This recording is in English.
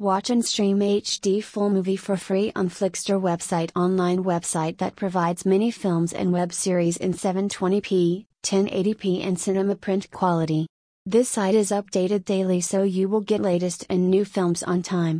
Watch and stream HD full movie for free on Flickster website online website that provides many films and web series in 720p, 1080p and cinema print quality. This site is updated daily so you will get latest and new films on time.